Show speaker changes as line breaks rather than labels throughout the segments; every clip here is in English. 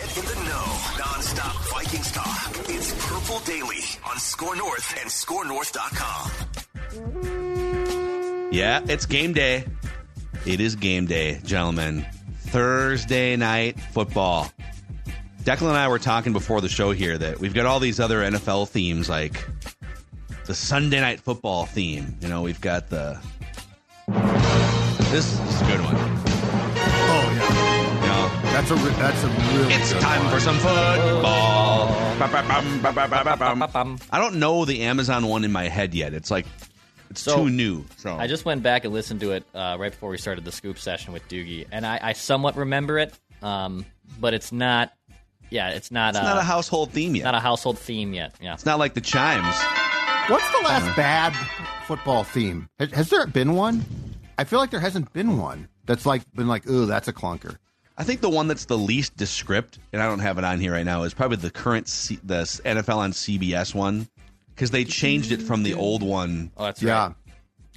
Get in the know, non-stop Vikings talk. It's Purple Daily on Score North and ScoreNorth.com.
Yeah, it's game day. It is game day, gentlemen. Thursday night football. Declan and I were talking before the show here that we've got all these other NFL themes, like the Sunday night football theme. You know, we've got the. This is a good one.
Oh yeah,
You know,
that's a re- that's a really.
It's
good
time
one.
for some football. I don't know the Amazon one in my head yet. It's like it's
So,
too new. So
I just went back and listened to it uh, right before we started the scoop session with Doogie, and I, I somewhat remember it, um, but it's not. Yeah, it's not.
it's
uh,
not a household theme yet.
not a household theme yet. Yeah.
it's not like the chimes.
What's the last bad football theme? Has, has there been one? I feel like there hasn't been one that's like been like, ooh, that's a clunker.
I think the one that's the least descript, and I don't have it on here right now, is probably the current C- the NFL on CBS one because they changed it from the old one.
Oh, that's
Yeah.
right.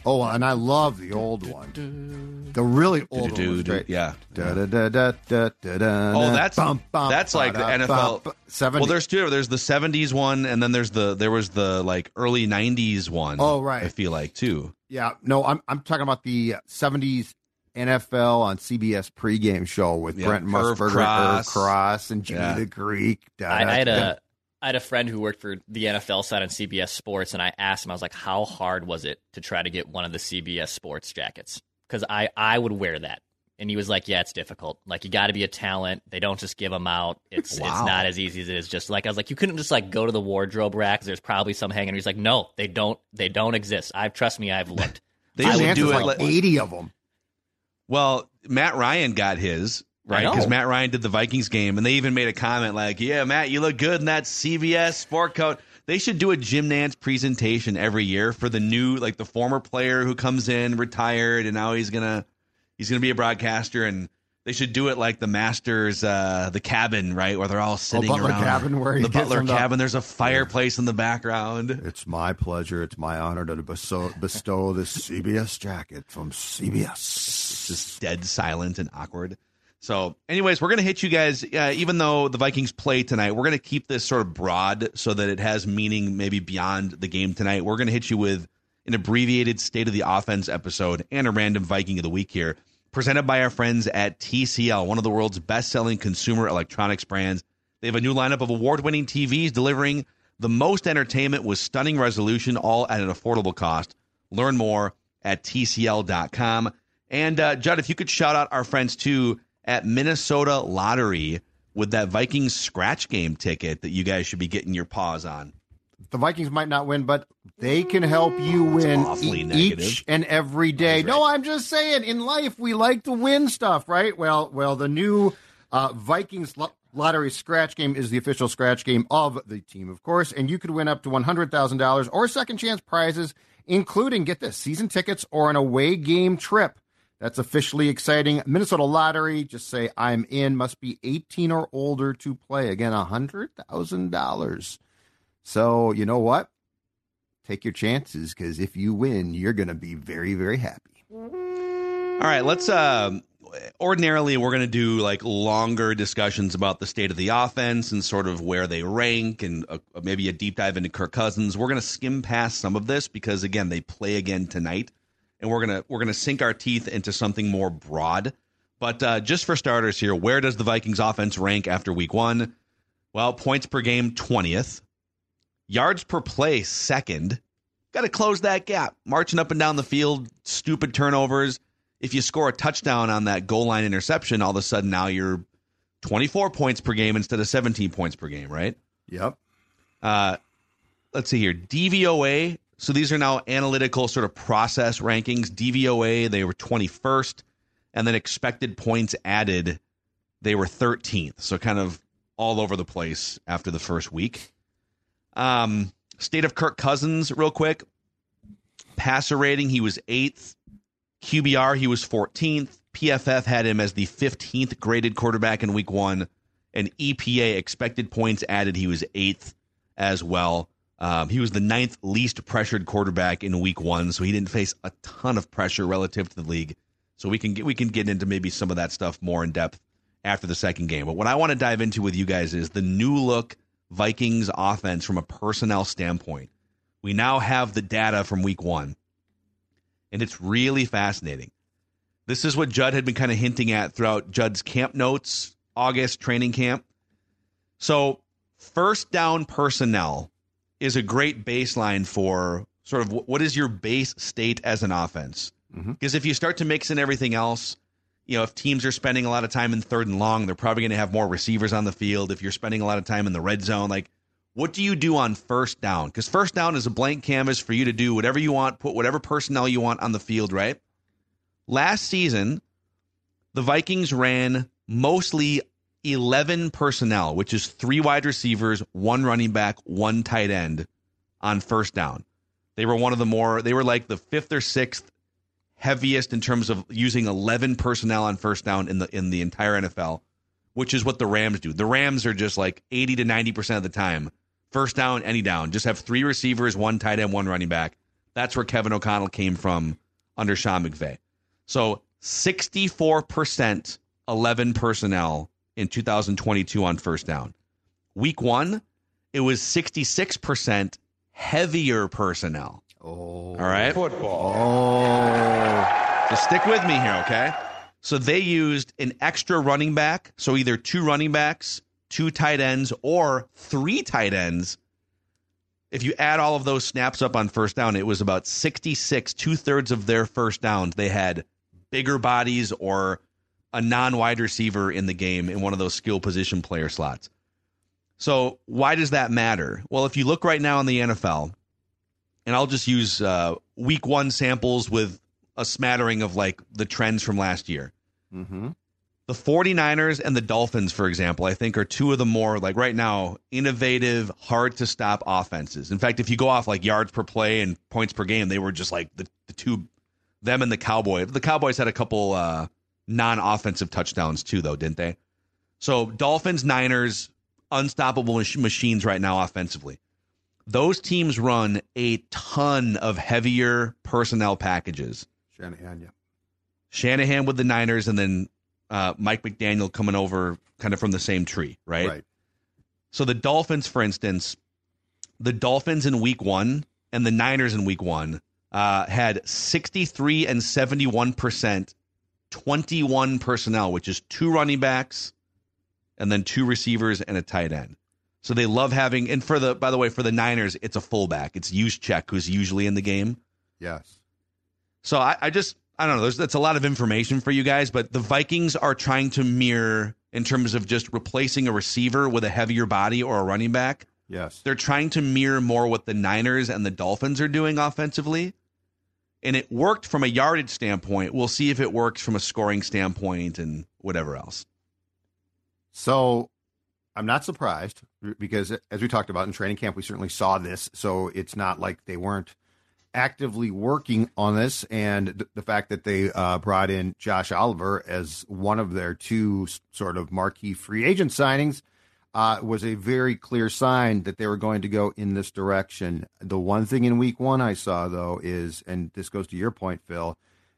Oh, and I love the old one. The really old one great.
Yeah. Oh, that's
bum, bum,
that's like the NFL.
bum, Seventy.
Well, there's two. There's the '70s one, and then there's the there was the like early '90s one.
Oh, right.
I feel like too.
yeah. No, I'm I'm talking about the '70s NFL on CBS pregame show with
Yeah,
Brent Musburger,
Cross.
Irv Cross, and Jimmy
Yeah.
the Greek. Da,
I,
da,
I had a I had a friend who worked for the NFL side on CBS Sports, and I asked him, I was like, "How hard was it to try to get one of the CBS Sports jackets?" Because I I would wear that, and he was like, "Yeah, it's difficult. Like you got to be a talent. They don't just give them out. It's
Wow.
it's not as easy as it is just like I was like, you couldn't just like go to the wardrobe rack. There's probably some hanging. He's like, no, they don't. They don't exist. I've trust me. I've looked.
They
His
should
answer's
do it.
like
like-
eighty of them.
Well, Matt Ryan got his right because Matt Ryan did the Vikings game, and they even made a comment like, "Yeah, Matt, you look good in that CBS sport coat." They should do a Jim Nantz presentation every year for the new, like the former player who comes in retired, and now he's gonna he's gonna be a broadcaster, and they should do it like the Masters, uh, the cabin, right, where they're all sitting
Butler
around
cabin where
the Butler cabin. There's a fireplace in the background.
It's my pleasure. It's my honor to bestow, bestow this CBS jacket from CBS.
It's just dead silent and awkward. So, anyways, we're going to hit you guys, uh, even though the Vikings play tonight, we're going to keep this sort of broad so that it has meaning maybe beyond the game tonight. We're going to hit you with an abbreviated state of the offense episode and a random Viking of the week here, presented by our friends at TCL, one of the world's best selling consumer electronics brands. They have a new lineup of award winning TVs delivering the most entertainment with stunning resolution, all at an affordable cost. Learn more at TCL.com. And uh, Judd, if you could shout out our friends too at Minnesota Lottery with that Vikings scratch game ticket that you guys should be getting your paws on.
The Vikings might not win, but they can help you win e- each and every day. No, I'm just saying, in life we like to win stuff, right? Well, well, the new uh, Vikings lo- lottery scratch game is the official scratch game of the team, of course, and you could win up to one hundred thousand dollars or second chance prizes, including get this season tickets or an away game trip. That's officially exciting. Minnesota Lottery, just say I'm in, must be 18 or older to play. Again, $100,000. So, you know what? Take your chances because if you win, you're going to be very, very happy.
All right, let's. Um, ordinarily, we're going to do like longer discussions about the state of the offense and sort of where they rank, and uh, maybe a deep dive into Kirk Cousins. We're going to skim past some of this because again, they play again tonight, and we're gonna we're gonna sink our teeth into something more broad. But uh, just for starters, here, where does the Vikings offense rank after Week One? Well, points per game twentieth, yards per play second. Got to close that gap. Marching up and down the field, stupid turnovers. If you score a touchdown on that goal line interception, all of a sudden now you're 24 points per game instead of 17 points per game, right?
Yep.
Uh, let's see here. DVOA. So these are now analytical sort of process rankings. DVOA, they were 21st. And then expected points added, they were 13th. So kind of all over the place after the first week. Um, state of Kirk Cousins, real quick. Passer rating, he was eighth. QBR, he was 14th. PFF had him as the 15th graded quarterback in week one. And EPA, expected points added, he was eighth as well. Um, he was the ninth least pressured quarterback in week one, so he didn't face a ton of pressure relative to the league. So we can get we can get into maybe some of that stuff more in depth after the second game. But what I want to dive into with you guys is the new look Vikings offense from a personnel standpoint. We now have the data from week one, and it's really fascinating. This is what Judd had been kind of hinting at throughout Judd's camp notes, August training camp. So, first down personnel is a great baseline for sort of what is your base state as an offense. Because mm-hmm. if you start to mix in everything else, you know, if teams are spending a lot of time in third and long, they're probably going to have more receivers on the field. If you're spending a lot of time in the red zone, like what do you do on first down? Because first down is a blank canvas for you to do whatever you want, put whatever personnel you want on the field, right? Last season, the Vikings ran mostly 11 personnel, which is three wide receivers, one running back, one tight end on first down. They were one of the more, they were like the fifth or sixth heaviest in terms of using 11 personnel on first down in the in the entire NFL, which is what the Rams do. The Rams are just like 80 to 90% of the time first down, any down. Just have three receivers, one tight end, one running back. That's where Kevin O'Connell came from under Sean McVay. So 64% 11 personnel in 2022 on first down. Week one, it was 66% heavier personnel.
Oh.
All right.
Football. Oh.
So stick with me here, okay? So they used an extra running back, so either two running backs, two tight ends, or three tight ends. If you add all of those snaps up on first down, it was about 66, two thirds of their first downs. They had bigger bodies or a non wide receiver in the game in one of those skill position player slots. So, why does that matter? Well, if you look right now in the NFL, and I'll just use uh, week one samples with a smattering of like the trends from last year.
Mm-hmm.
The 49ers and the Dolphins, for example, I think are two of the more, like right now, innovative, hard to stop offenses. In fact, if you go off like yards per play and points per game, they were just like the, the two, them and the Cowboys. The Cowboys had a couple uh, non offensive touchdowns too, though, didn't they? So, Dolphins, Niners, unstoppable machines right now offensively those teams run a ton of heavier personnel packages.
Shanahan, yeah.
Shanahan with the Niners, and then uh, Mike McDaniel coming over kind of from the same tree, right?
Right.
So the Dolphins, for instance, the Dolphins in week one and the Niners in week one uh, had 63 and 71%, 21 personnel, which is two running backs and then two receivers and a tight end. So they love having, and for the, by the way, for the Niners, it's a fullback. It's Juszczyk, who's usually in the game.
Yes.
So I, I just, I don't know. There's, that's a lot of information for you guys, but the Vikings are trying to mirror in terms of just replacing a receiver with a heavier body or a running back.
Yes.
They're trying to mirror more what the Niners and the Dolphins are doing offensively. And it worked from a yardage standpoint. We'll see if it works from a scoring standpoint and whatever else.
So I'm not surprised because, as we talked about in training camp, we certainly saw this. So it's not like they weren't actively working on this. And th- the fact that they uh, brought in Josh Oliver as one of their two sort of marquee free agent signings uh, was a very clear sign that they were going to go in this direction. The one thing in week one I saw, though, is, and this goes to your point, Phil,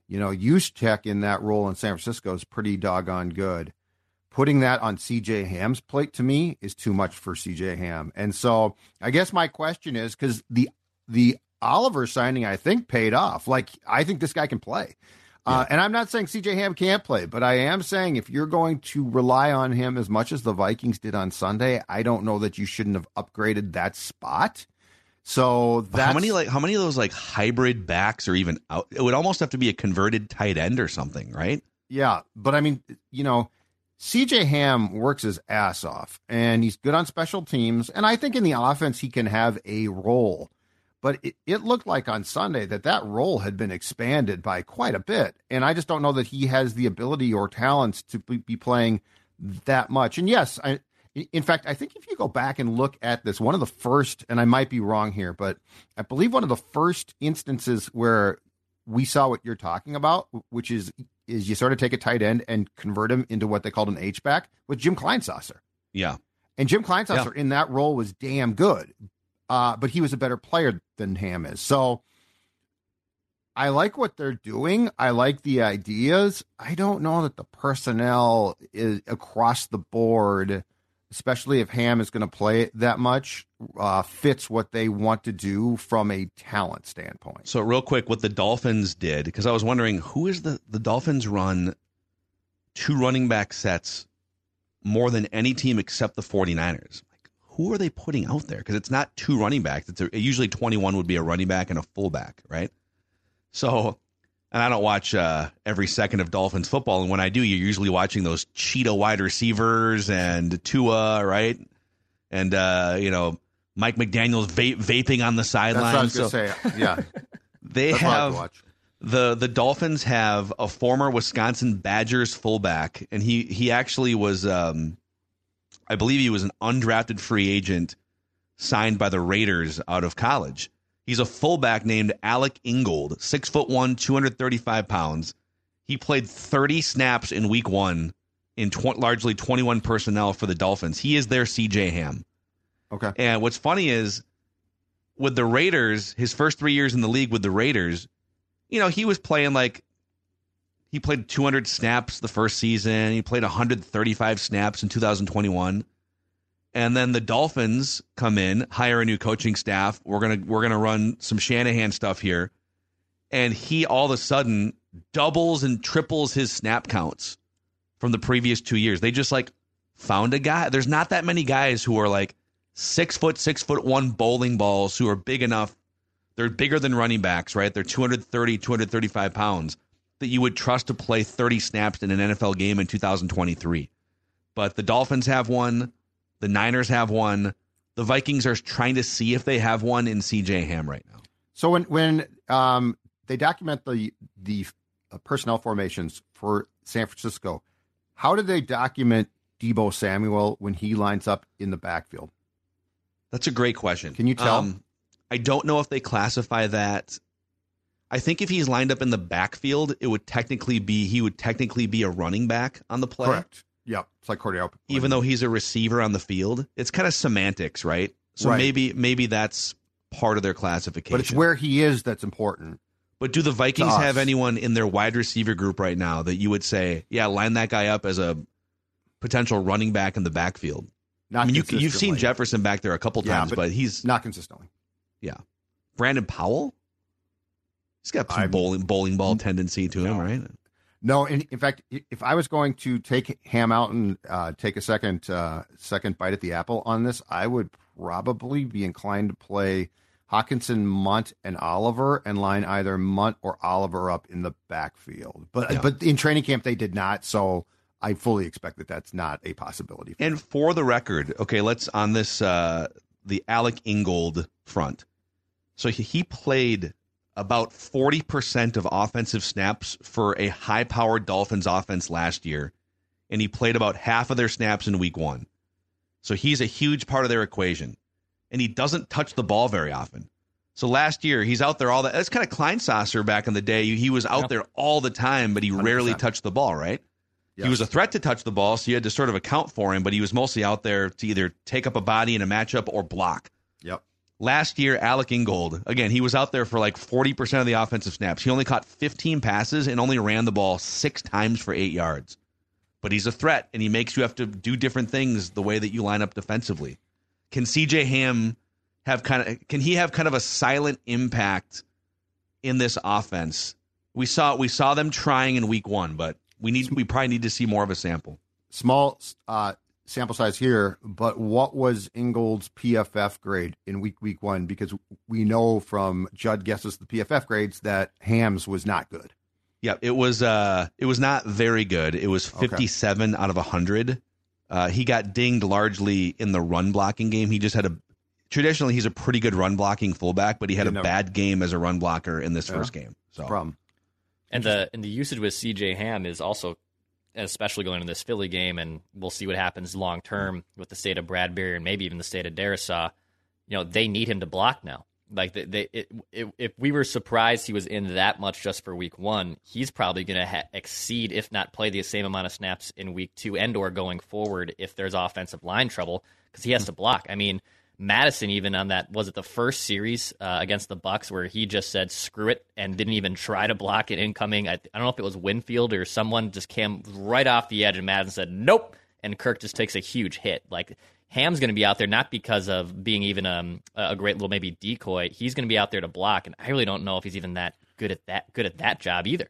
you know, Juszczyk in that role in San Francisco is pretty doggone good putting that on CJ Ham's plate to me is too much for CJ Ham. And so I guess my question is because the the Oliver signing I think paid off. Like I think this guy can play. Uh, yeah. And I'm not saying CJ Ham can't play, but I am saying if you're going to rely on him as much as the Vikings did on Sunday, I don't know that you shouldn't have upgraded that spot. So
how many like how many of those like hybrid backs or even out? It would almost have to be a converted tight end or something, right?
Yeah, but I mean, you know, CJ Ham works his ass off and he's good on special teams. And I think in the offense, he can have a role. But it, it, looked like on Sunday that that role had been expanded by quite a bit. And I just don't know that he has the ability or talents to be playing that much. And yes, I, in fact, I think if you go back and look at this, one of the first, and I might be wrong here, but I believe one of the first instances where we saw what you're talking about, which is is you sort of take a tight end and convert him into what they called an H back with Jim Kleinsasser.
Yeah.
And Jim Kleinsasser yeah. in that role was damn good, uh, but he was a better player than Ham is. So I like what they're doing. I like the ideas. I don't know that the personnel is across the board, especially if Ham is going to play that much, uh, fits what they want to do from a talent standpoint.
So, real quick, what the Dolphins did, because I was wondering who is the the Dolphins run two running back sets more than any team except the 49ers. Like, who are they putting out there? Because it's not two running backs. It's a, usually 21 would be a running back and a fullback, right? So, and I don't watch uh, every second of Dolphins football. And when I do, you're usually watching those cheetah wide receivers and Tua, right? And uh, you know Mike McDaniel's va- vaping on the sideline.
So say. Yeah,
they That's have the the Dolphins have a former Wisconsin Badgers fullback, and he he actually was, um, I believe, he was an undrafted free agent signed by the Raiders out of college. He's a fullback named Alec Ingold, six foot one, 235 pounds. He played 30 snaps in week one in tw- largely 21 personnel for the Dolphins. He is their CJ Ham.
Okay.
And what's funny is with the Raiders, his first three years in the league with the Raiders, you know, he was playing like he played 200 snaps the first season. He played 135 snaps in 2021 and then the Dolphins come in, hire a new coaching staff. We're gonna we're gonna run some Shanahan stuff here, and he all of a sudden doubles and triples his snap counts from the previous two years. They just like found a guy. There's not that many guys who are like six foot six foot one bowling balls who are big enough. They're bigger than running backs, right? They're 230, 235 pounds that you would trust to play 30 snaps in an NFL game in 2023. But the Dolphins have one. The Niners have one. The Vikings are trying to see if they have one in CJ Ham right now.
So when when um, they document the the uh, personnel formations for San Francisco, how do they document Deebo Samuel when he lines up in the backfield?
That's a great question.
Can you tell? Um,
I don't know if they classify that. I think if he's lined up in the backfield, it would technically be he would technically be a running back on the play.
Correct. Yeah, it's like Cordell.
Even though he's a receiver on the field, it's kind of semantics, right? So right. maybe maybe that's part of their classification.
But it's where he is that's important.
But do the Vikings have anyone in their wide receiver group right now that you would say, yeah, line that guy up as a potential running back in the backfield? Not I mean, you, have seen Jefferson back there a couple times, yeah, but, but, he's
not consistently.
Yeah, Brandon Powell. He's got some bowling bowling ball tendency to no. him, right?
No, in, in fact, if I was going to take Ham out and uh, take a second uh, second bite at the apple on this, I would probably be inclined to play Hockenson, Mundt, and Oliver, and line either Mundt or Oliver up in the backfield. But yeah. but in training camp they did not, so I fully expect that that's not a possibility.
For and for the record, okay, let's on this uh, the Alec Ingold front. So he, he played about 40% of offensive snaps for a high powered Dolphins offense last year, and he played about half of their snaps in week one. So he's a huge part of their equation, and he doesn't touch the ball very often. So last year, he's out there all that. That's kind of Kleinsasser back in the day. He was out there all the time, but he 100%. rarely touched the ball, right? Yes. He was a threat to touch the ball, so you had to sort of account for him, but he was mostly out there to either take up a body in a matchup or block. Last year, Alec Ingold, again, he was out there for like 40% of the offensive snaps. He only caught 15 passes and only ran the ball six times for eight yards. But he's a threat, and he makes you have to do different things the way that you line up defensively. Can CJ Ham have kind of can he have kind of a silent impact in this offense? We saw we saw them trying in week one, but we need we probably need to see more of a sample.
Small uh, sample size here, but what was Ingold's PFF grade in week week one? Because we know from Judd guesses the PFF grades that Hams was not good.
Yeah, it was uh it was not very good. It was 57 okay. out of 100. Uh, he got dinged largely in the run blocking game. He just had a traditionally he's a pretty good run blocking fullback, but he had a bad game as a run blocker in this yeah. first game. So
problem.
And the and the usage with CJ Ham is also especially going into this Philly game, and we'll see what happens long term with the state of Bradbury and maybe even the state of Darrisaw. You know, they need him to block now. Like they, they it, it, if we were surprised he was in that much just for week one, he's probably going to ha- exceed, if not play the same amount of snaps in week two and or going forward if there's offensive line trouble because he has to block. I mean, Mattison even on that was it the first series uh, against the Bucks where he just said screw it and didn't even try to block it incoming. I, I don't know if it was Winfield or someone just came right off the edge and Mattison said nope, and Kirk just takes a huge hit. Like Ham's going to be out there not because of being even um, a great little maybe decoy. He's going to be out there to block, and I really don't know if he's even that good at that good at that job either.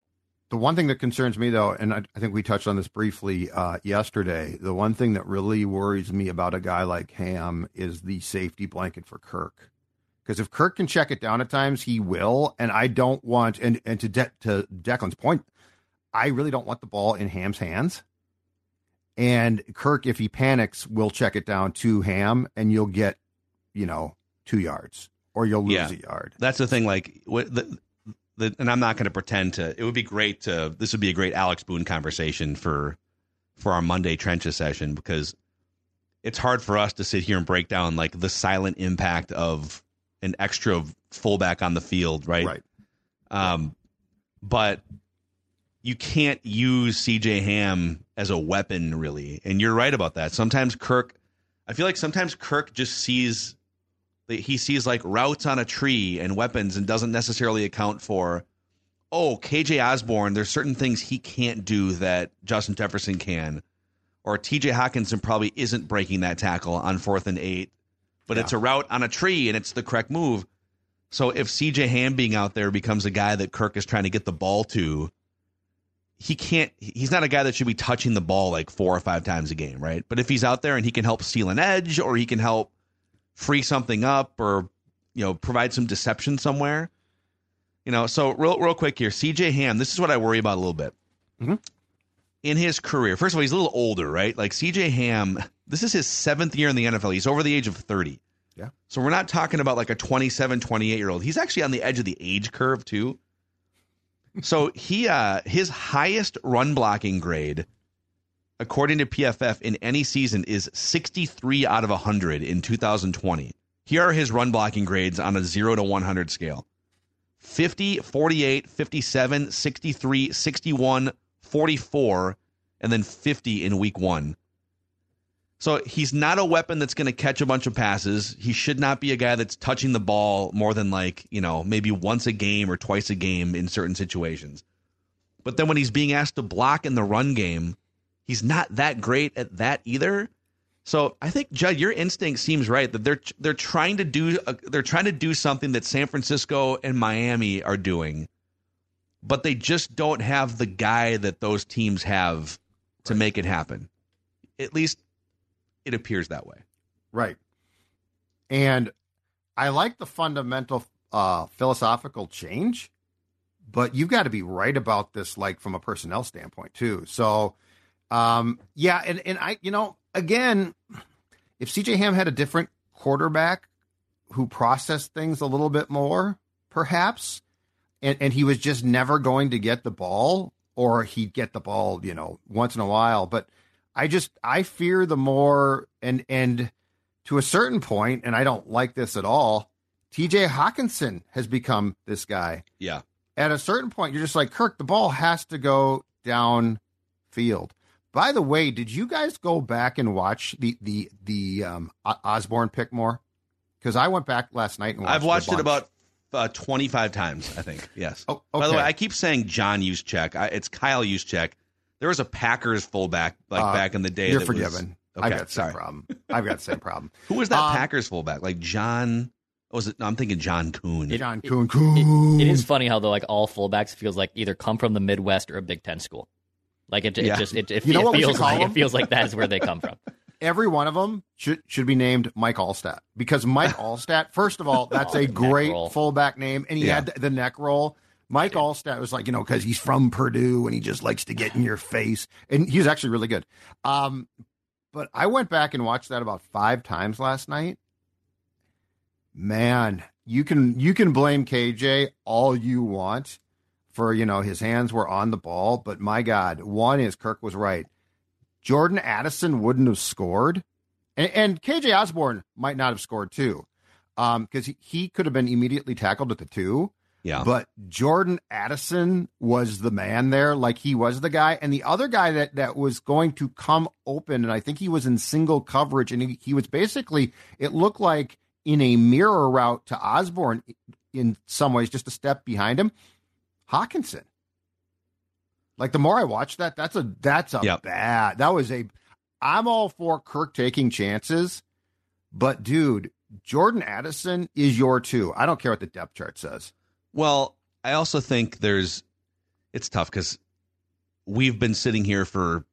The one thing that concerns me, though, and I, I think we touched on this briefly uh, yesterday, the one thing that really worries me about a guy like Ham is the safety blanket for Kirk. Because if Kirk can check it down at times, he will. And I don't want, and, and to, De- to Declan's point, I really don't want the ball in Ham's hands. And Kirk, if he panics, will check it down to Ham, and you'll get, you know, two yards or you'll lose
Yeah.
a yard.
That's the thing. Like, what the, the, and I'm not going to pretend to. It would be great to. This would be a great Alex Boone conversation for for our Monday trenches session because it's hard for us to sit here and break down like the silent impact of an extra fullback on the field, right?
Right.
Um, but you can't use CJ Ham as a weapon, really. And you're right about that. Sometimes Kirk, I feel like sometimes Kirk just sees he sees like routes on a tree and weapons and doesn't necessarily account for, oh, KJ Osborn, there's certain things he can't do that Justin Jefferson can. Or TJ Hockenson probably isn't breaking that tackle on fourth and eight, but it's a route on a tree and it's the correct move. So if CJ Ham being out there becomes a guy that Kirk is trying to get the ball to, he can't he's not a guy that should be touching the ball like four or five times a game, right? But if he's out there and he can help steal an edge or he can help free something up or you know, provide some deception somewhere. You know, so real real quick here, CJ Ham, this is what I worry about a little bit.
Mhm.
In his career, first of all, he's a little older, right? Like CJ Ham, this is his seventh year in the NFL. He's over the age of 30.
Yeah.
So we're not talking about like a 27, 28 year old. He's actually on the edge of the age curve too. So he uh his highest run blocking grade according to PFF in any season is 63 out of 100 in 2020. Here are his run blocking grades on a 0 to 100 scale. 50, 48, 57, 63, 61, 44 and then 50 in week 1. So he's not a weapon that's going to catch a bunch of passes. He should not be a guy that's touching the ball more than like, you know, maybe once a game or twice a game in certain situations. But then when he's being asked to block in the run game, he's not that great at that either. So I think Judd, your instinct seems right that they're they're trying to do uh, they're trying to do something that San Francisco and Miami are doing, but they just don't have the guy that those teams have to make it happen. At least it appears that way.
Right. And I like the fundamental uh, philosophical change, but you've got to be right about this, like from a personnel standpoint too. So, um, yeah, and and I, you know, again, if CJ Ham had a different quarterback who processed things a little bit more, perhaps, and and he was just never going to get the ball, or he'd get the ball, you know, once in a while, but. I just I fear the more and and to a certain point, and I don't like this at all. TJ Hockenson has become this guy.
Yeah.
At a certain point, you're just like Kirk. The ball has to go downfield. By the way, did you guys go back and watch the the the um, Osborn pick more? Because I went back last night and watched
I've watched it about uh, 25 times, I think. Yes.
Oh,
By the way, I keep saying John Juszczyk. I, it's Kyle Juszczyk. There was a Packers fullback like
Uh,
back in the day.
You're
that was-
forgiven.
okay,
I've got the same problem. I've got the same problem.
Who was that
Um,
Packers fullback? Like John? oh, Was it? No, I'm thinking John Kuhn.
John
Coon.
Kuhn.
It,
Kuhn.
it is funny how though like all fullbacks feels like either come from the Midwest or a Big Ten school. Like it, it
Yeah.
just it, it,
You know
it
what we should
feels like it feels like that is where they come from.
Every one of them should should be named Mike Alstott because Mike Alstott. First of all, that's
Oh,
a great
roll.
fullback name, and he
Yeah.
had the, the neck roll. Mike Alstott was like, you know, because he's from Purdue and he just likes to get in your face, and he's actually really good. Um, but I went back and watched that about five times last night. Man, you can you can blame KJ all you want for you know his hands were on the ball, but my God, one is Kirk was right. Jordan Addison wouldn't have scored, and, and KJ Osborn might not have scored too, um, because he, he could have been immediately tackled at the two.
Yeah.
But Jordan Addison was the man there, like he was the guy, and the other guy that that was going to come open, and I think he was in single coverage, and he, he was basically it looked like in a mirror route to Osborn in some ways, just a step behind him. Hockenson. Like the more I watch that, that's a that's a
Yep.
bad. That was a. I'm all for Kirk taking chances, but dude, Jordan Addison is your two. I don't care what the depth chart says.
Well, I also think there's it's tough because we've been sitting here for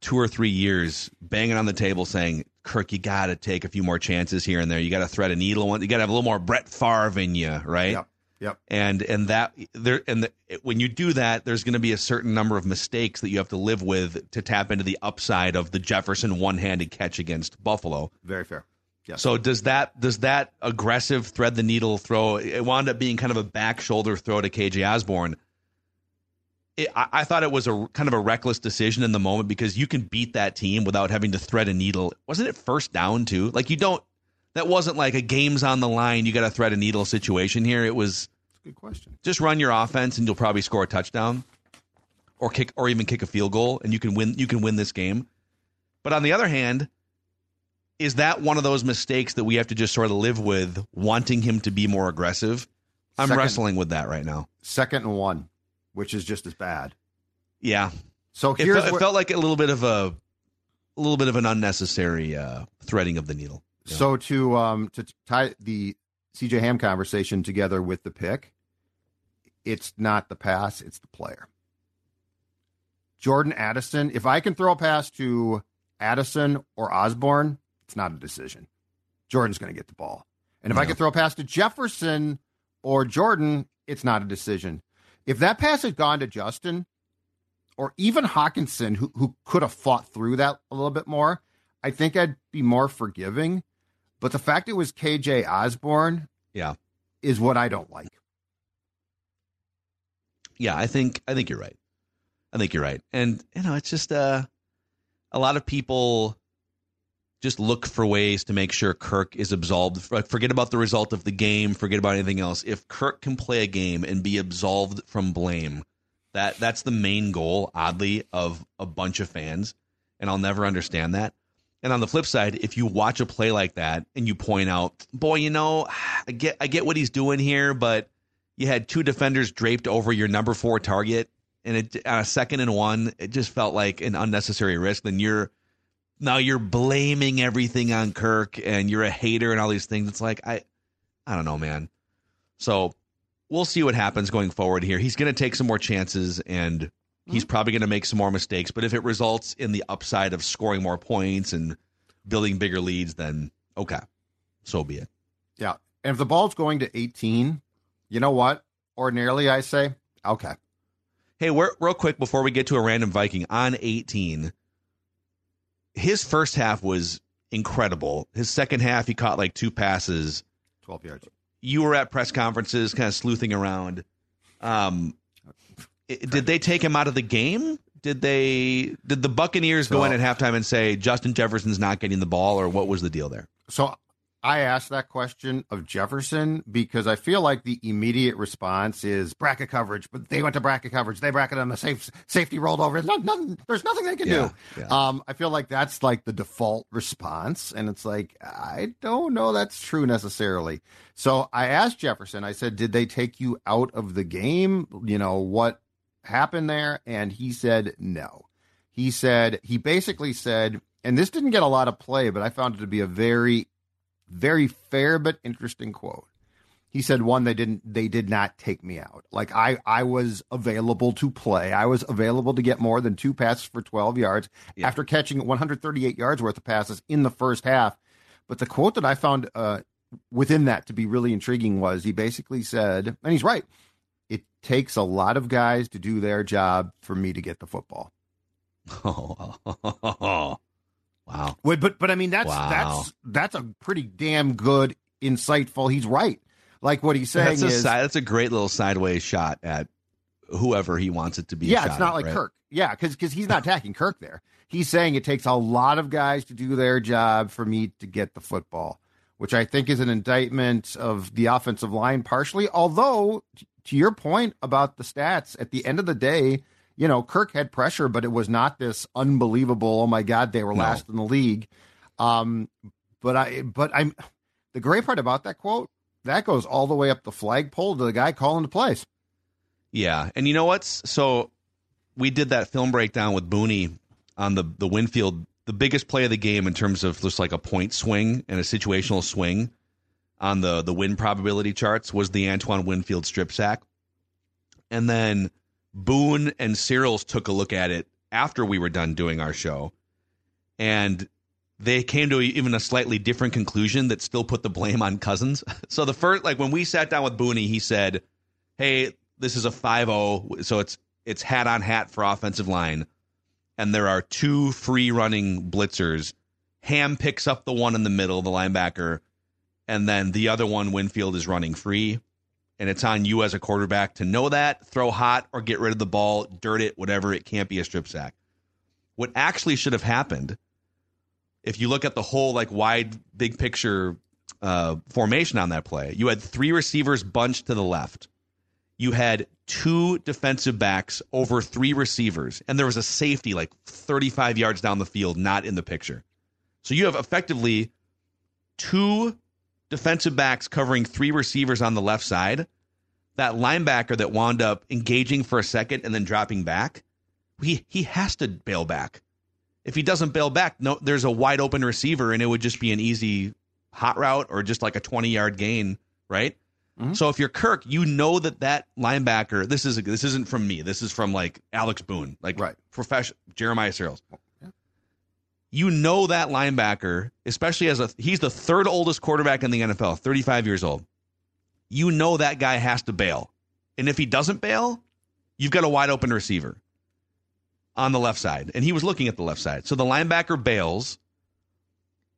two or three years banging on the table saying, Kirk, you got to take a few more chances here and there. You got to thread a needle. You got to have a little more Brett Favre in you, right?
Yep. Yep.
And and that there and the, when you do that, there's going to be a certain number of mistakes that you have to live with to tap into the upside of the Jefferson one-handed catch against Buffalo.
Very fair. Yes.
So does that does that aggressive thread the needle throw? It wound up being kind of a back shoulder throw to KJ Osborn. It, I, I thought it was a kind of a reckless decision in the moment because you can beat that team without having to thread a needle. Wasn't it first down too? Like you don't. That wasn't like a game's on the line. You got to thread a needle situation here. It was
That's a good question.
just run your offense and you'll probably score a touchdown, or kick or even kick a field goal and you can win. You can win this game. But on the other hand, is that one of those mistakes that we have to just sort of live with, wanting him to be more aggressive? I'm
Second-
wrestling with that right now.
Second and one, which is just as bad.
Yeah,
So
it,
here's
felt, it felt like a little bit of a, a little bit of an unnecessary uh, threading of the needle. Yeah.
so to um to tie the CJ Ham conversation together with the pick, it's not the pass, it's the player. Jordan Addison, if I can throw a pass to Addison or Osborn, it's not a decision. Jordan's going to get the ball. And if I
Yeah.
can throw a pass to Jefferson or Jordan, it's not a decision. If that pass had gone to Justin or even Hockenson, who, who could have fought through that a little bit more, I think I'd be more forgiving. But the fact it was KJ Osborn
Yeah,
is what I don't like.
yeah. I think I think you're right. I think you're right. And you know, it's just uh, a lot of people just look for ways to make sure Kirk is absolved. Forget about the result of the game. Forget about anything else. If Kirk can play a game and be absolved from blame, that that's the main goal. Oddly, of a bunch of fans, and I'll never understand that. And on the flip side, if you watch a play like that and you point out, boy, you know, I get I get what he's doing here, but you had two defenders draped over your number four target, and it on a second and one, it just felt like an unnecessary risk. Then you're now you're blaming everything on Kirk, and you're a hater and all these things. It's like I, I don't know, man. So we'll see what happens going forward here. He's going to take some more chances, and he's probably going to make some more mistakes. But if it results in the upside of scoring more points and building bigger leads, then okay, so be it.
Yeah. And if the ball's going to 18, you know what? Ordinarily, I say, okay.
Hey, we're, real quick before we get to a random Viking on 18, his first half was incredible. His second half, he caught like two passes.
12 yards.
You were at press conferences, kind of sleuthing around. Um, did they take him out of the game? Did they? Did the Buccaneers go in at halftime and say Justin Jefferson's not getting the ball, or what was the deal there?
So I asked that question of Jefferson because I feel like the immediate response is bracket coverage, but they went to bracket coverage. They bracketed on the safe safety rolled over. There's, not, nothing, there's nothing they can
Yeah,
do.
yeah.
Um, I feel like that's like the default response. And it's like, I don't know that's true necessarily. So I asked Jefferson, I said, did they take you out of the game? You know, what happened there? And he said, no. He said, he basically said, and this didn't get a lot of play, but I found it to be a very, very fair but interesting quote. he said one they didn't they did not take me out. Like I I was available to play. I was available to get more than two passes for 12 yards
Yeah.
after catching 138 yards worth of passes in the first half. But the quote that I found uh, within that to be really intriguing was he basically said, and he's right. It takes a lot of guys to do their job for me to get the football.
wow.
Wait, but but I mean that's
Wow.
that's that's a pretty damn good, insightful. He's right. Like what he's saying
That's a,
is,
that's a great little sideways shot at whoever he wants it to be.
yeah, it's not
at,
like
right?
Kirk. Yeah, because because he's not attacking Kirk there. He's saying it takes a lot of guys to do their job for me to get the football, which I think is an indictment of the offensive line partially. Although, to your point about the stats, at the end of the day, you know, Kirk had pressure, but it was not this unbelievable. Oh my God, they were
No.
last in the league. Um, but I, but I'm the great part about that quote that goes all the way up the flagpole to the guy calling the plays.
Yeah, and you know what's so we did that film breakdown with Booney on the the Winfield, the biggest play of the game in terms of just like a point swing and a situational swing on the the win probability charts was the Antoine Winfield strip sack, and then Boone and Searles took a look at it after we were done doing our show, and they came to even a slightly different conclusion that still put the blame on Cousins. So the first, like when we sat down with Booney, he said, "Hey, this is a 5-0, so it's it's hat on hat for offensive line, and there are two free running blitzers. Ham picks up the one in the middle, the linebacker, and then the other one, Winfield, is running free." And it's on you as a quarterback to know that, throw hot, or get rid of the ball, dirt it, whatever. It can't be a strip sack. What actually should have happened if you look at the whole like wide big picture uh, formation on that play, you had three receivers bunched to the left. You had two defensive backs over three receivers, and there was a safety like 35 yards down the field, not in the picture. So you have effectively two defensive backs covering three receivers on the left side. That linebacker that wound up engaging for a second and then dropping back, he he has to bail back. If he doesn't bail back, no, there's a wide open receiver, and it would just be an easy hot route or just like a 20 yard gain, right?
Mhm.
So if you're Kirk, you know that that linebacker. This is this isn't from me. This is from like Alex Boone, like
Right.
professional Jeremiah Searles. You know that linebacker, especially as a he's the third oldest quarterback in the NFL, 35 years old. You know that guy has to bail, and if he doesn't bail, you've got a wide open receiver on the left side, and he was looking at the left side. So the linebacker bails.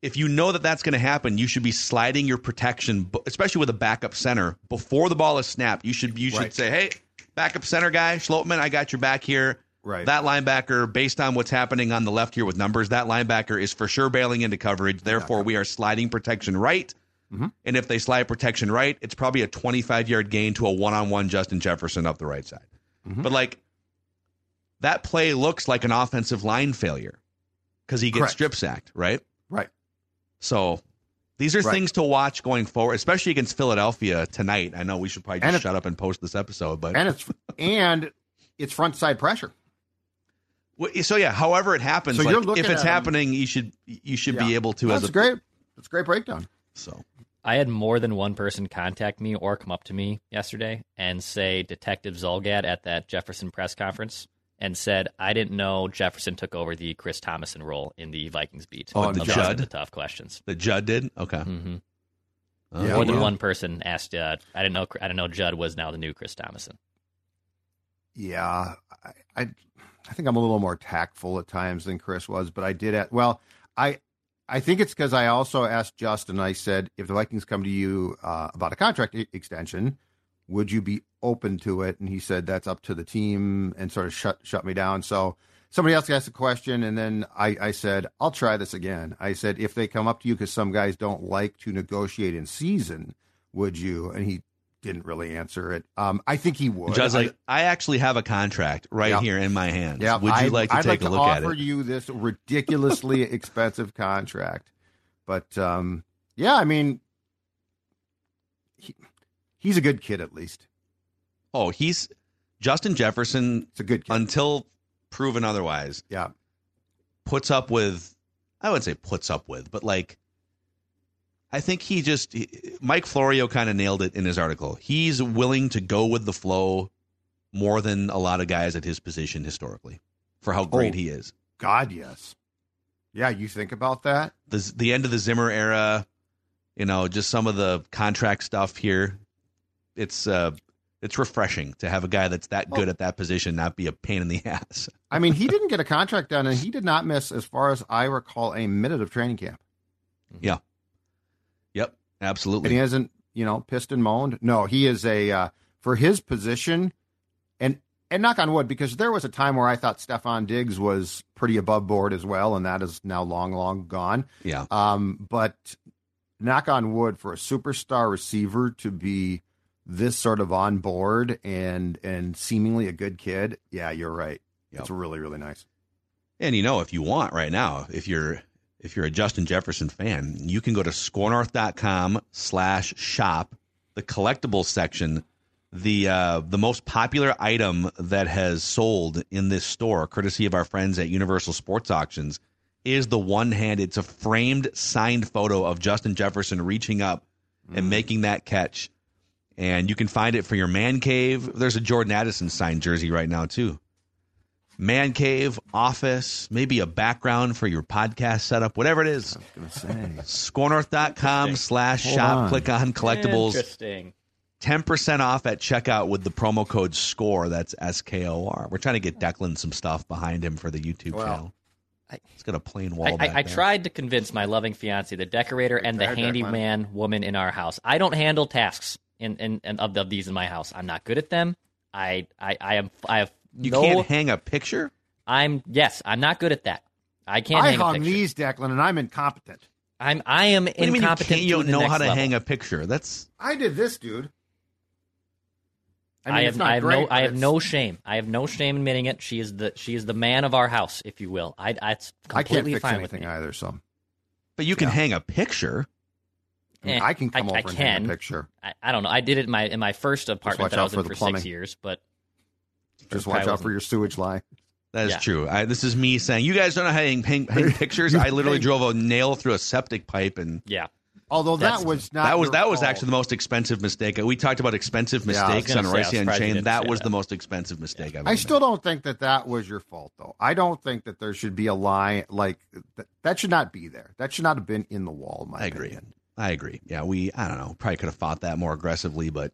If you know that that's going to happen, you should be sliding your protection, especially with a backup center, before the ball is snapped. You should you should
Right.
say, "Hey, backup center guy, Schlottmann, I got your back here."
Right.
That linebacker, based on what's happening on the left here with numbers, that linebacker is for sure bailing into coverage. Therefore, we are sliding protection right.
Mhm.
And if they slide protection right, it's probably a 25 yard gain to a one on one Justin Jefferson up the right side.
Mhm.
But like that play looks like an offensive line failure because he gets
Correct.
strip sacked, right?
Right.
So these are
Right.
things to watch going forward, especially against Philadelphia tonight. I know we should probably just shut up and post this episode, but
and it's and it's front side pressure.
Well, So yeah, however it happens,
So
like,
you're
if it's
at 'em-
happening, you should you should be able to
That's
as a
great. That's a great breakdown.
So
I had more than one person contact me or come up to me yesterday and say Detective Zulgad at that Jefferson press conference and said I didn't know Jefferson took over the Chris Tomasson role in the Vikings beat.
Oh, the Judd?
the tough questions.
the Judd did okay.
hmm
Oh,
Yeah,
more than
well-
one person asked. Uh, I didn't know. I didn't know Judd was now the new Chris Tomasson.
Yeah, I, I I think I'm a little more tactful at times than Chris was, but I did at well, I I think it's because I also asked Justin. I said, if the Vikings come to you uh, about a contract e- extension, would you be open to it? And he said that's up to the team, and sort of shut shut me down. So somebody else asked a question, and then I, I said, I'll try this again. I said, if they come up to you because some guys don't like to negotiate in season, would you? And he didn't really answer it. Um, I think he would.
Judd's
I-
like, I actually have a contract right
Yeah.
here in my hands.
Yeah,
Would you
I'd-
like to
I'd
take
like
a look at it?
offer you this ridiculously expensive contract, but um, yeah, I mean, he, he's a good kid at least.
Oh, he's Justin Jefferson
It's a good kid.
until proven otherwise.
yeah,
Puts up with, I would say puts up with, but like, I think he just Mike Florio kind of nailed it in his article. He's willing to go with the flow more than a lot of guys at his position historically for how great
Oh.
he is.
God, yes. Yeah, you think about that.
The the end of the Zimmer era, you know, just some of the contract stuff here. It's uh it's refreshing to have a guy that's that good at that position not be a pain in the ass.
I mean, he didn't get a contract done, and he did not miss, as far as I recall, a minute of training camp.
Yep,
And he hasn't, you know, pissed and moaned. No, he is a uh, for his position, and and knock on wood, because there was a time where I thought Stefon Diggs was pretty above board as well, and that is now long, long gone.
Yeah.
Um, but knock on wood for a superstar receiver to be this sort of on board and and seemingly a good kid. Yeah, you're right.
Yep.
It's really, really nice.
And you know, if you want right now, if you're if you're a Justin Jefferson fan, you can go to skornorth.com slash shop, the collectibles section. The uh, the most popular item that has sold in this store, courtesy of our friends at Universal Sports Auctions, is the one hand. It's a framed, signed photo of Justin Jefferson reaching up and making that catch. And you can find it for your man cave. There's a Jordan Addison signed jersey right now too man cave, office, maybe a background for your podcast setup, whatever it is.
gonna say.
Skornorth.com slash shop.
on.
Click on collectibles.
Interesting.
10% off at checkout with the promo code SKOR. That's S K O R. We're trying to get Declan some stuff behind him for the YouTube
Well,
channel.
I-
He's got a plain
I,
wall.
I,
back
I
there.
tried to convince my loving fiance, the decorator, and the
Bad Declan.
handyman woman in our house. I don't handle tasks in, in, in of, of these in my house. I'm not good at them. I I, I am I have
You
no.
can't hang a picture?
I'm yes, I'm not good at that. I can't
I
hang a
hung
picture.
these, Declan, and I'm incompetent.
I'm I am
What do you mean you,
incompetent.
you don't know how to
level.
hang a picture? That's
I did this, dude.
I,
mean, it's
have
not
I have
great,
no I have no shame. I have no shame admitting it. She is the she is the man of our house, if you will. I, I it's
I can't
completely
fix
fine with
anything either, so
but you can
Yeah.
hang a picture.
I, mean,
Eh,
I can come
I-
over
I
and hang
can.
a picture.
I, I don't know. I did it in my in my first apartment that I
out
was
for
in
the
for six years, but
Just watch out for your sewage line.
That is
Yeah.
true. I, this is me saying, you guys don't know how to hang, hang, hang pictures. I literally drove a nail through a septic pipe and
yeah.
Although
That's-
that was not
that was that was
fault.
actually the most expensive mistake. We talked about expensive
Yeah,
mistakes
gonna
on
say, I was
Ricey
surprised you
Unchained. That was
that.
the most expensive mistake I've
I still
made.
don't think that that was your fault, though. I don't think that there should be a line like th- that. Should not be there. That should not have been in the wall. In my
I agree. I agree. Yeah, we I don't know. Probably could have fought that more aggressively, but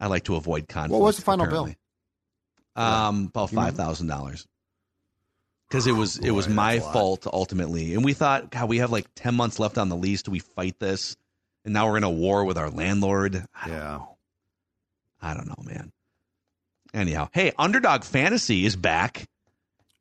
I like to avoid conflict.
What was the final
apparently.
bill?
Um, about five thousand dollars. Because it was it was
Boy,
my
that's a lot.
fault ultimately, and we thought, God, we have like ten months left on the lease. Do we fight this? And now we're in a war with our landlord. I don't
Yeah.
know. I don't know, man. Anyhow, hey, Underdog Fantasy is back.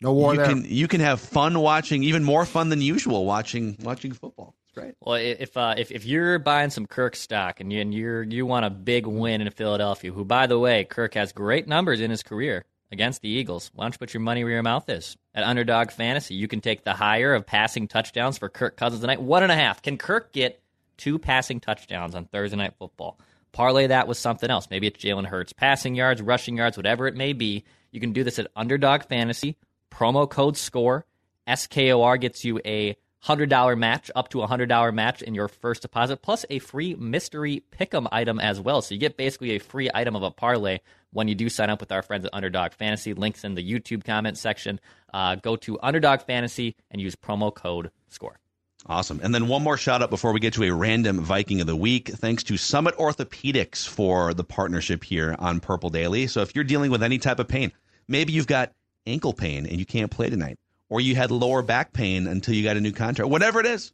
No war
you
there.
can you can have fun watching, even more fun than usual watching watching football. Great.
Well, if uh, if if you're buying some Kirk stock and you and you're you want a big win in Philadelphia, who by the way, Kirk has great numbers in his career against the Eagles. Why don't you put your money where your mouth is? At Underdog Fantasy, you can take the higher of passing touchdowns for Kirk Cousins tonight. One and a half. Can Kirk get two passing touchdowns on Thursday Night Football? Parlay that with something else. Maybe it's Jalen Hurts passing yards, rushing yards, whatever it may be. You can do this at Underdog Fantasy. Promo code SCORE. SKOR gets you a $100 match, up to a $100 match in your first deposit, plus a free mystery pick'em item as well. So you get basically a free item of a parlay when you do sign up with our friends at Underdog Fantasy. Links in the YouTube comment section. Uh, go to Underdog Fantasy and use promo code SKOR.
Awesome. And then one more shout out before we get to a random Viking of the week. Thanks to Summit Orthopedics for the partnership here on Purple Daily. So if you're dealing with any type of pain, maybe you've got ankle pain and you can't play tonight, or you had lower back pain until you got a new contract, whatever it is,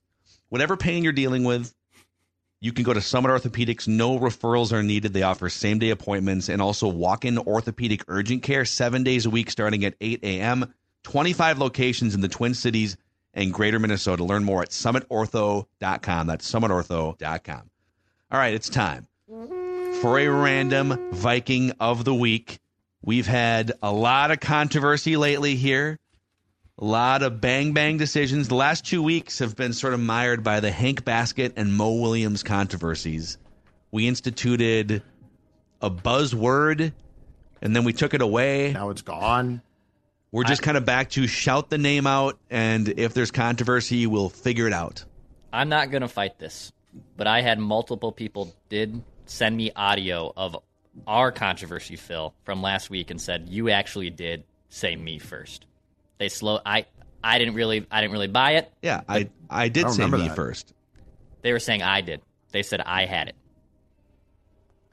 whatever pain you're dealing with, you can go to Summit Orthopedics. No referrals are needed. They offer same day appointments and also walk in orthopedic urgent care seven days a week starting at 8 a.m. 25 locations in the Twin Cities and greater Minnesota. Learn more at summitortho.com. That's summitortho.com. All right, it's time for a random Viking of the week. We've had a lot of controversy lately here. A lot of bang bang decisions. The last two weeks have been sort of mired by the Hank Baskett and Mo Williams controversies. We instituted a buzzword and then we took it away.
now it's gone.
We're just kind of back to shout the name out, and if there's controversy, we'll figure it out.
I'm not going to fight this. but I had multiple people did send me audio of our controversy, Phil, from last week, and said you actually did say me first. They slow. I I didn't really I didn't really buy it.
Yeah, I I did
I
say
remember
me
that.
first.
They were saying I did. They said I had it.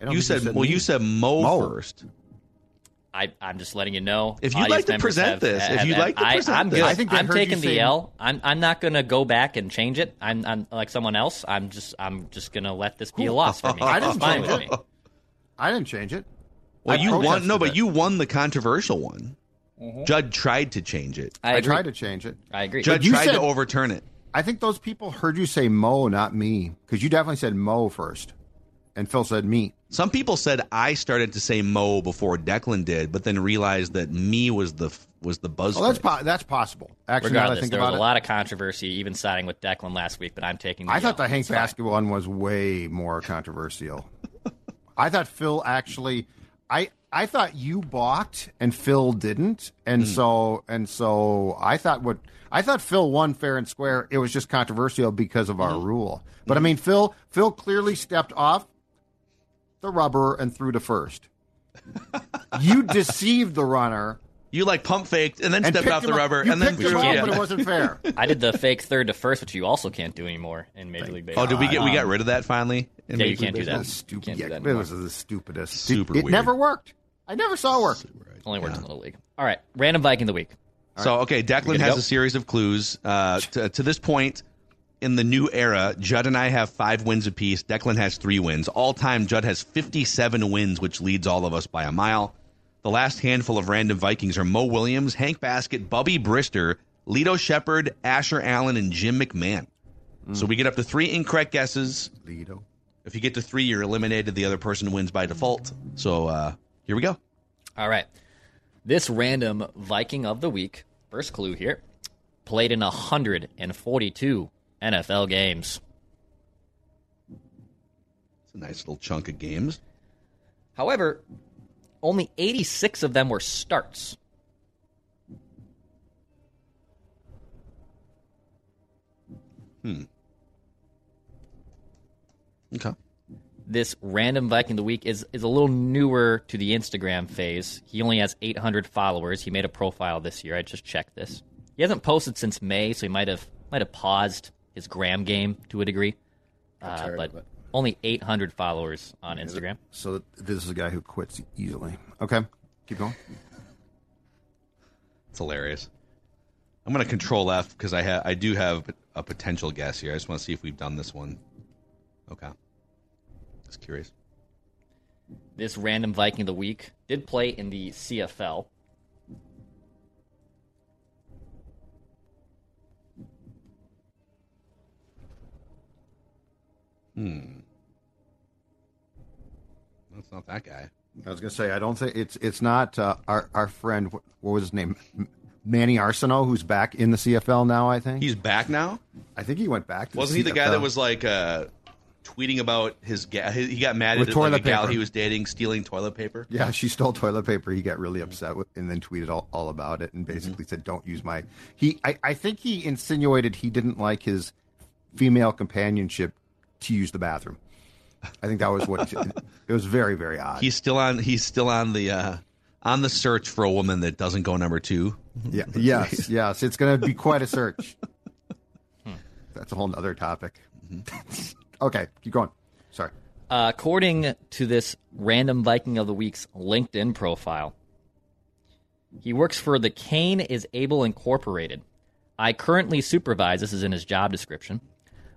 I don't
You
think
said, well,
me.
you said Mo,
Mo.
first.
I, I'm just letting you know.
If you'd like to present
have-
this, if you'd
have-
like to
I,
present
I'm
this.
good.
I think
I'm taking the
say-
L. I'm I'm not gonna go back and change it. I'm, I'm like someone else. I'm just I'm just gonna let this be a loss for me.
I didn't
fine
change
with
it.
me.
I didn't change it.
Well,
I
you won. No, but
it.
you won the controversial one. Mm-hmm. Judd tried to change it.
I,
I, tried to change it.
I agree.
Judd
you
tried
said-
to overturn it.
I think those people heard you say Mo, not me, because you definitely said Mo first, and Phil said me.
Some people said I started to say Mo before Declan did, but then realized that me was the was the buzz.
Well, that's po- that's possible. Actually, now I
Regardless,
think
there was
about
a
it,
lot of controversy, even siding with Declan last week. But I'm taking. The
I thought the Hank
It's
basketball one was way more controversial. I thought Phil actually, I I thought you balked and Phil didn't, and hmm. so and so I thought what I thought Phil won fair and square. It was just controversial because of our hmm. rule. But I hmm. mean, Phil Phil clearly stepped off the rubber and threw to first. you deceived the runner
You like pump faked and then
and
stepped off the rubber
you
and then
picked him
threw.
up,
yeah.
but it wasn't fair.
I did the fake third to first, which you also can't do anymore in Major League Baseball.
Oh, did we get we got rid of that finally? in
Yeah, you can't
League
do that.
Stupid.
Can't do that
it
anymore.
was the stupidest.
Super
it
weird.
never worked. I never saw it work.
Only works in the Little League. All right, random Viking of the week.
So okay, Declan has
go?
a series of clues. Uh, to, to this point in the new era, Judd and I have five wins apiece. Declan has three wins. All time, Judd has fifty-seven wins, which leads all of us by a mile. The last handful of random Vikings are Mo Williams, Hank Baskett, Bubby Brister, Lito Sheppard, Asher Allen, and Jim McMahon. So we get up to three incorrect guesses.
Lido.
If you get to three, you're eliminated. The other person wins by default. So uh, here we go.
All right. This random Viking of the week, first clue here, played in 142 NFL games.
It's a nice little chunk of games.
However, only 86 of them were starts. Hmm.
Okay.
This random Viking of the week is, is a little newer to the Instagram phase. He only has 800 followers. He made a profile this year. I just checked this. He hasn't posted since May, so he might have might have paused his gram game to a degree. Uh,
tired
but
of it.
only 800 followers on Instagram.
So this is a guy who quits easily. Okay, keep going.
It's hilarious. I'm going to control F because I ha- I do have a potential guess here. I just want to see if we've done this one. Okay. Just curious.
This random Viking of the week did play in the CFL. Hmm.
That's not that guy.
I was gonna say I don't think it's it's not uh, our our friend. What, what was his name? Manny Arsenault, who's back in the CFL now. I think.
He's back now.
I think he went back. To
Wasn't he the guy that was like uh, tweeting about his ga- He got mad
With
at like, a gal he was dating stealing toilet paper.
Yeah, she stole toilet paper. He got really upset with, and then tweeted all, all about it, and basically said, "Don't use my." He, I, I think he insinuated he didn't like his female companionship to use the bathroom. I think that was what it was. Very, very odd.
He's still on. He's still on the uh, on the search for a woman that doesn't go number two.
yeah, yes, yes. It's going to be quite a search. That's a whole other topic. Okay, keep going. Sorry.
Uh, according to this random Viking of the Week's LinkedIn profile, he works for the Kane is Able Incorporated. I currently supervise, this is in his job description.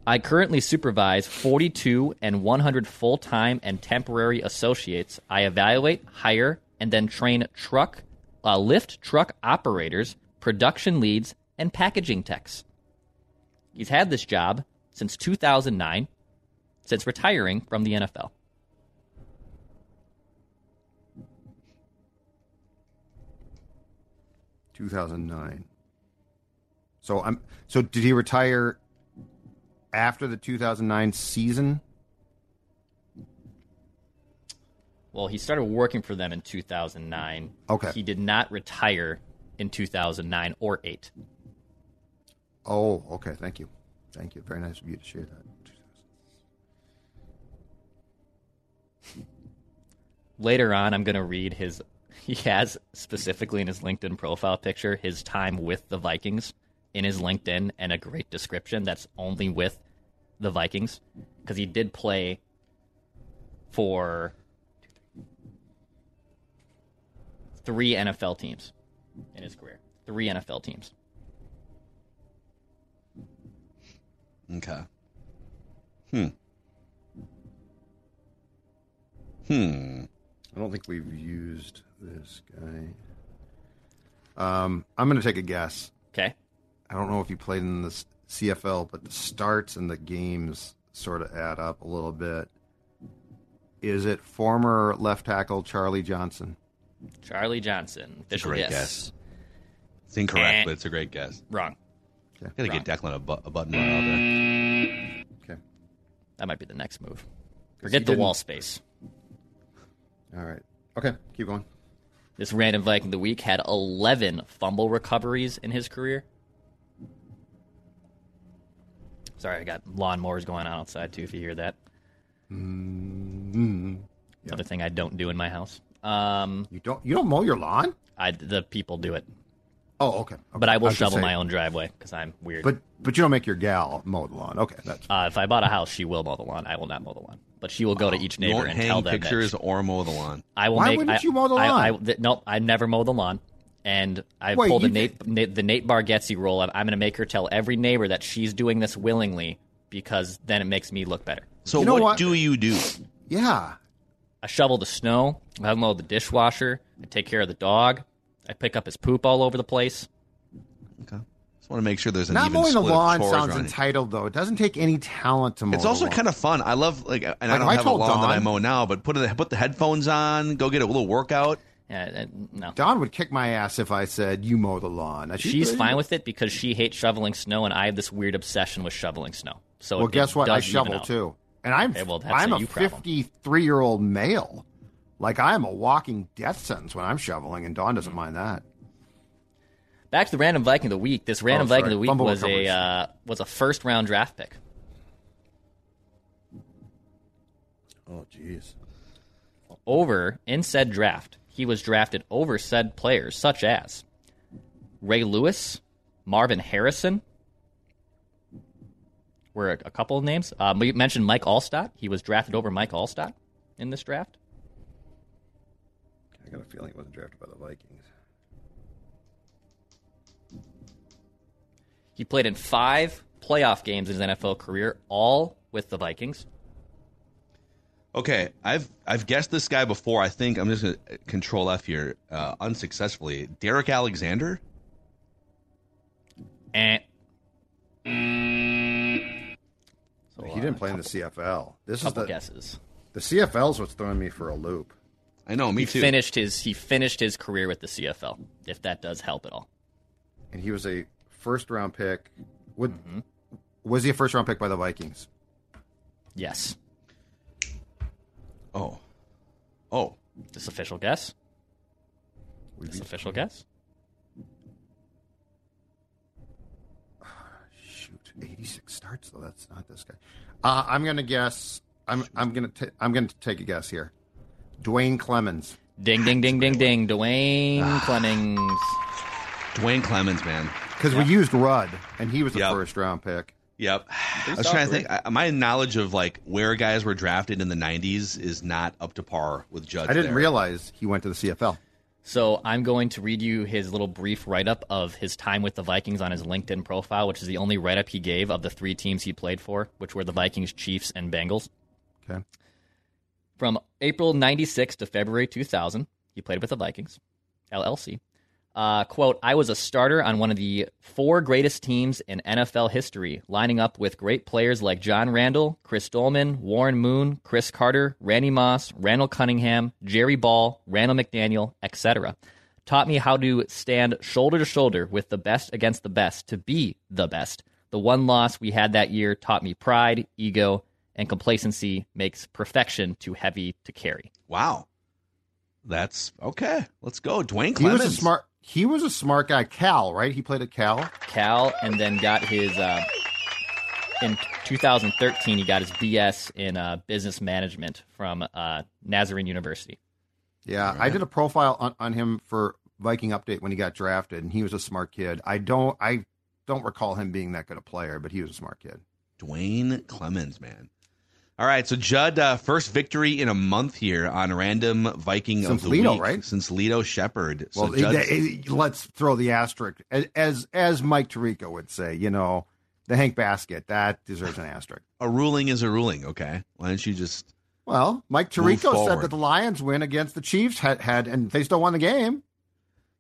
I currently supervise 42 and 100 full time and temporary associates. I evaluate, hire, and then train truck, uh, lift truck operators, production leads, and packaging techs. He's had this job since 2009 since retiring from the NFL.
Two thousand nine. So I'm. So did he retire after the two thousand nine season?
Well, he started working for them in 2009.
Okay.
He did not retire in 2009 or 8.
Oh, okay. Thank you. Thank you. Very nice of you to share that.
Later on, I'm going to read his. He has specifically in his LinkedIn profile picture his time with the Vikings in his LinkedIn and a great description that's only with the Vikings because he did play for three NFL teams in his career. Three NFL teams.
Okay. Hmm. Hmm.
I don't think we've used this guy. Um, I'm going to take a guess.
Okay.
I don't know if he played in the CFL, but the starts and the games sort of add up a little bit. Is it former left tackle Charlie Johnson?
Charlie Johnson. Official
great
guess.
guess. It's incorrect,
Eh.
but it's a great guess.
Wrong.
Okay.
Gotta get Declan a, bu- a button run out there.
Okay.
That might be the next move. Forget the
didn't-
wall space.
All right. Okay. Keep going.
This random Viking of the week had 11 fumble recoveries in his career. Sorry, I got lawnmowers going on outside too. If you hear that,
Mm-hmm.
another thing I don't do in my house. Um,
You don't you don't mow your lawn?
I the people do it,
Oh, okay. okay.
but I will
was gonna
shovel
say,
my own driveway because I'm weird.
But but you don't make your gal mow the lawn. Okay, that's
uh, if I bought a house, she will mow the lawn. I will not mow the lawn, but she will go to each
You
neighbor
won't
and
hang
tell them
pictures
that
or mow the lawn.
I will
Why
make.
wouldn't
I,
you mow the
I, I,
lawn?
th- no, I never mow the lawn. And I
Wait,
pulled the
you
Nate, Nate the Nate Bargatze rule. I'm, I'm going to make her tell every neighbor that she's doing this willingly because then it makes me look better.
So
You know
what,
what?
do you do?
yeah.
I shovel the snow. I mow the dishwasher. I take care of the dog. I pick up his poop all over the place.
Okay. Just want to make sure there's an
Not
even
mowing the
split of
lawn
chores
sounds
around it.
entitled though. It doesn't take any talent to mow.
It's also
the lawn.
kind of fun. I love like, and I
Like,
don't
I
have a
told
lawn that I
Dawn-
mow now, but put the put the headphones on, go get a little workout.
Yeah, uh, no.
Don would kick my ass if I said you mow the lawn. Now,
She's fine with it because she hates shoveling snow, and I have this weird obsession with shoveling snow. So
Well,
it
guess what? I
does even
shovel
out.
too, and I'm
Okay, well, that's
I'm
a
a
you problem.
53 year old male. Like I'm a walking death sentence when I'm shoveling, and Dawn doesn't mind that.
Back to the random Viking of the week. This random
Oh,
Viking of the week
Fumble
was
recoveries.
a uh, was a first round draft pick.
Oh, jeez.
Over in said draft, he was drafted over said players such as Ray Lewis, Marvin Harrison. Were a, a couple of names. Um, we mentioned Mike Alstott. He was drafted over Mike Alstott in this draft.
I got a feeling it wasn't drafted by the Vikings.
He played in five playoff games in his NFL career, all with the Vikings.
Okay, I've I've guessed this guy before. I think I'm just gonna control F here, uh, unsuccessfully. Derrick Alexander.
And so
he didn't play in the CFL. This is the
guesses.
the CFL's what's throwing me for a loop.
I know, me
He
too.
finished his he finished his career with the CFL. If that does help at all.
And he was a first round pick. Would
Mm-hmm.
was he a first round pick by the Vikings?
Yes.
Oh, oh,
This official guess. This official guess.
Shoot, 86 starts though. That's not this guy. Uh, I'm gonna guess. I'm I'm gonna ta- I'm gonna take a guess here. Duane Clemons.
Ding ding ding ding ding. Duane ah.
Clemons. Duane Clemons, man.
Because we used Rudd, and he was a
Yep.
first round pick.
Yep. I was trying to think. I, my knowledge of like where guys were drafted in the '90s is not up to par with Judd.
I didn't
there.
realize he went to the CFL.
So I'm going to read you his little brief write up of his time with the Vikings on his LinkedIn profile, which is the only write up he gave of the three teams he played for, which were the Vikings, Chiefs, and Bengals.
Okay.
From April 96 to February 2000, he played with the Vikings, LLC. Uh, quote, I was a starter on one of the four greatest teams in NFL history, lining up with great players like John Randle, Chris Doleman, Warren Moon, Cris Carter, Randy Moss, Randall Cunningham, Jerry Ball, Randall McDaniel, etc. Taught me how to stand shoulder to shoulder with the best against the best to be the best. The one loss we had that year taught me pride, ego, and complacency makes perfection too heavy to carry.
Wow. That's okay. Let's go, Duane
He
Clemons.
was a smart. He was a smart guy. Cal, right? He played at Cal.
Cal, and then got his uh, in 2013. He got his BS in uh, business management from uh, Nazarene University.
Yeah, right. I did a profile on, on him for Viking Update when he got drafted, and he was a smart kid. I don't I don't recall him being that good a player, but he was a smart kid.
Duane Clemons, man. All right, so Judd, uh, first victory in a month here on random Viking
since
of the
Lito,
week
right?
Since Lito Sheppard.
So well, it, it, let's throw the asterisk as as Mike Tirico would say. You know, the Hank Baskett that deserves an asterisk.
A ruling is a ruling. Okay, why don't you just?
Well, Mike Tirico said that the Lions win against the Chiefs had, had and they still won the game.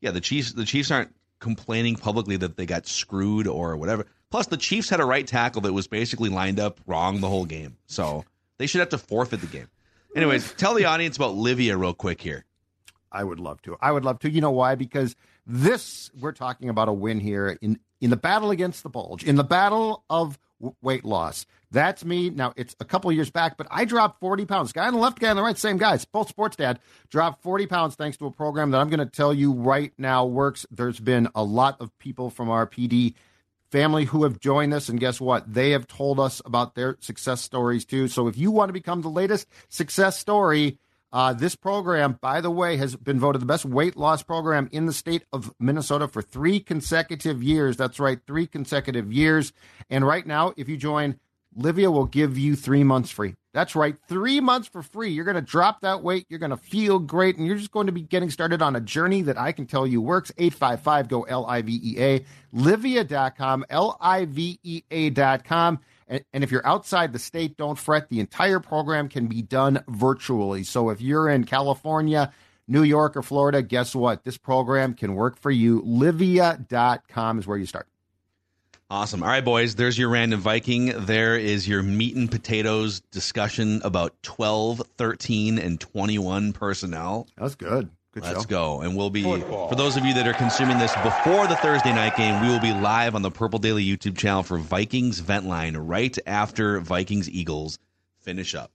Yeah, the Chiefs. The Chiefs aren't complaining publicly that they got screwed or whatever. Plus, the Chiefs had a right tackle that was basically lined up wrong the whole game, so they should have to forfeit the game. Anyways, tell the audience about Livea real quick here.
I would love to. I would love to. You know why? Because this we're talking about a win here in in the battle against the bulge, in the battle of weight loss. That's me. Now, it's a couple years back, but I dropped 40 pounds. Guy on the left, guy on the right, same guys, both sports dad, dropped 40 pounds thanks to a program that I'm going to tell you right now works. There's been a lot of people from our PD family who have joined us, and guess what? They have told us about their success stories too. So if you want to become the latest success story, uh, this program, by the way, has been voted the best weight loss program in the state of Minnesota for three consecutive years. That's right, three consecutive years. And right now, if you join, Livea will give you three months free. That's right, three months for free. You're going to drop that weight. You're going to feel great. And you're just going to be getting started on a journey that I can tell you works. 855 go L I V E A. Livea.com, L I V E A.com. And, and if you're outside the state, don't fret. The entire program can be done virtually. So if you're in California, New York, or Florida, guess what? This program can work for you. Livea.com is where you start.
Awesome. All right, boys, there's your random Viking. There is your meat and potatoes discussion about 12, 13, and 21 personnel.
That's good.
Good Let's show. go. And we'll be, Football. for those of you that are consuming this before the Thursday night game, we will be live on the Purple Daily YouTube channel for Vikings Vent Line right after Vikings Eagles finish up.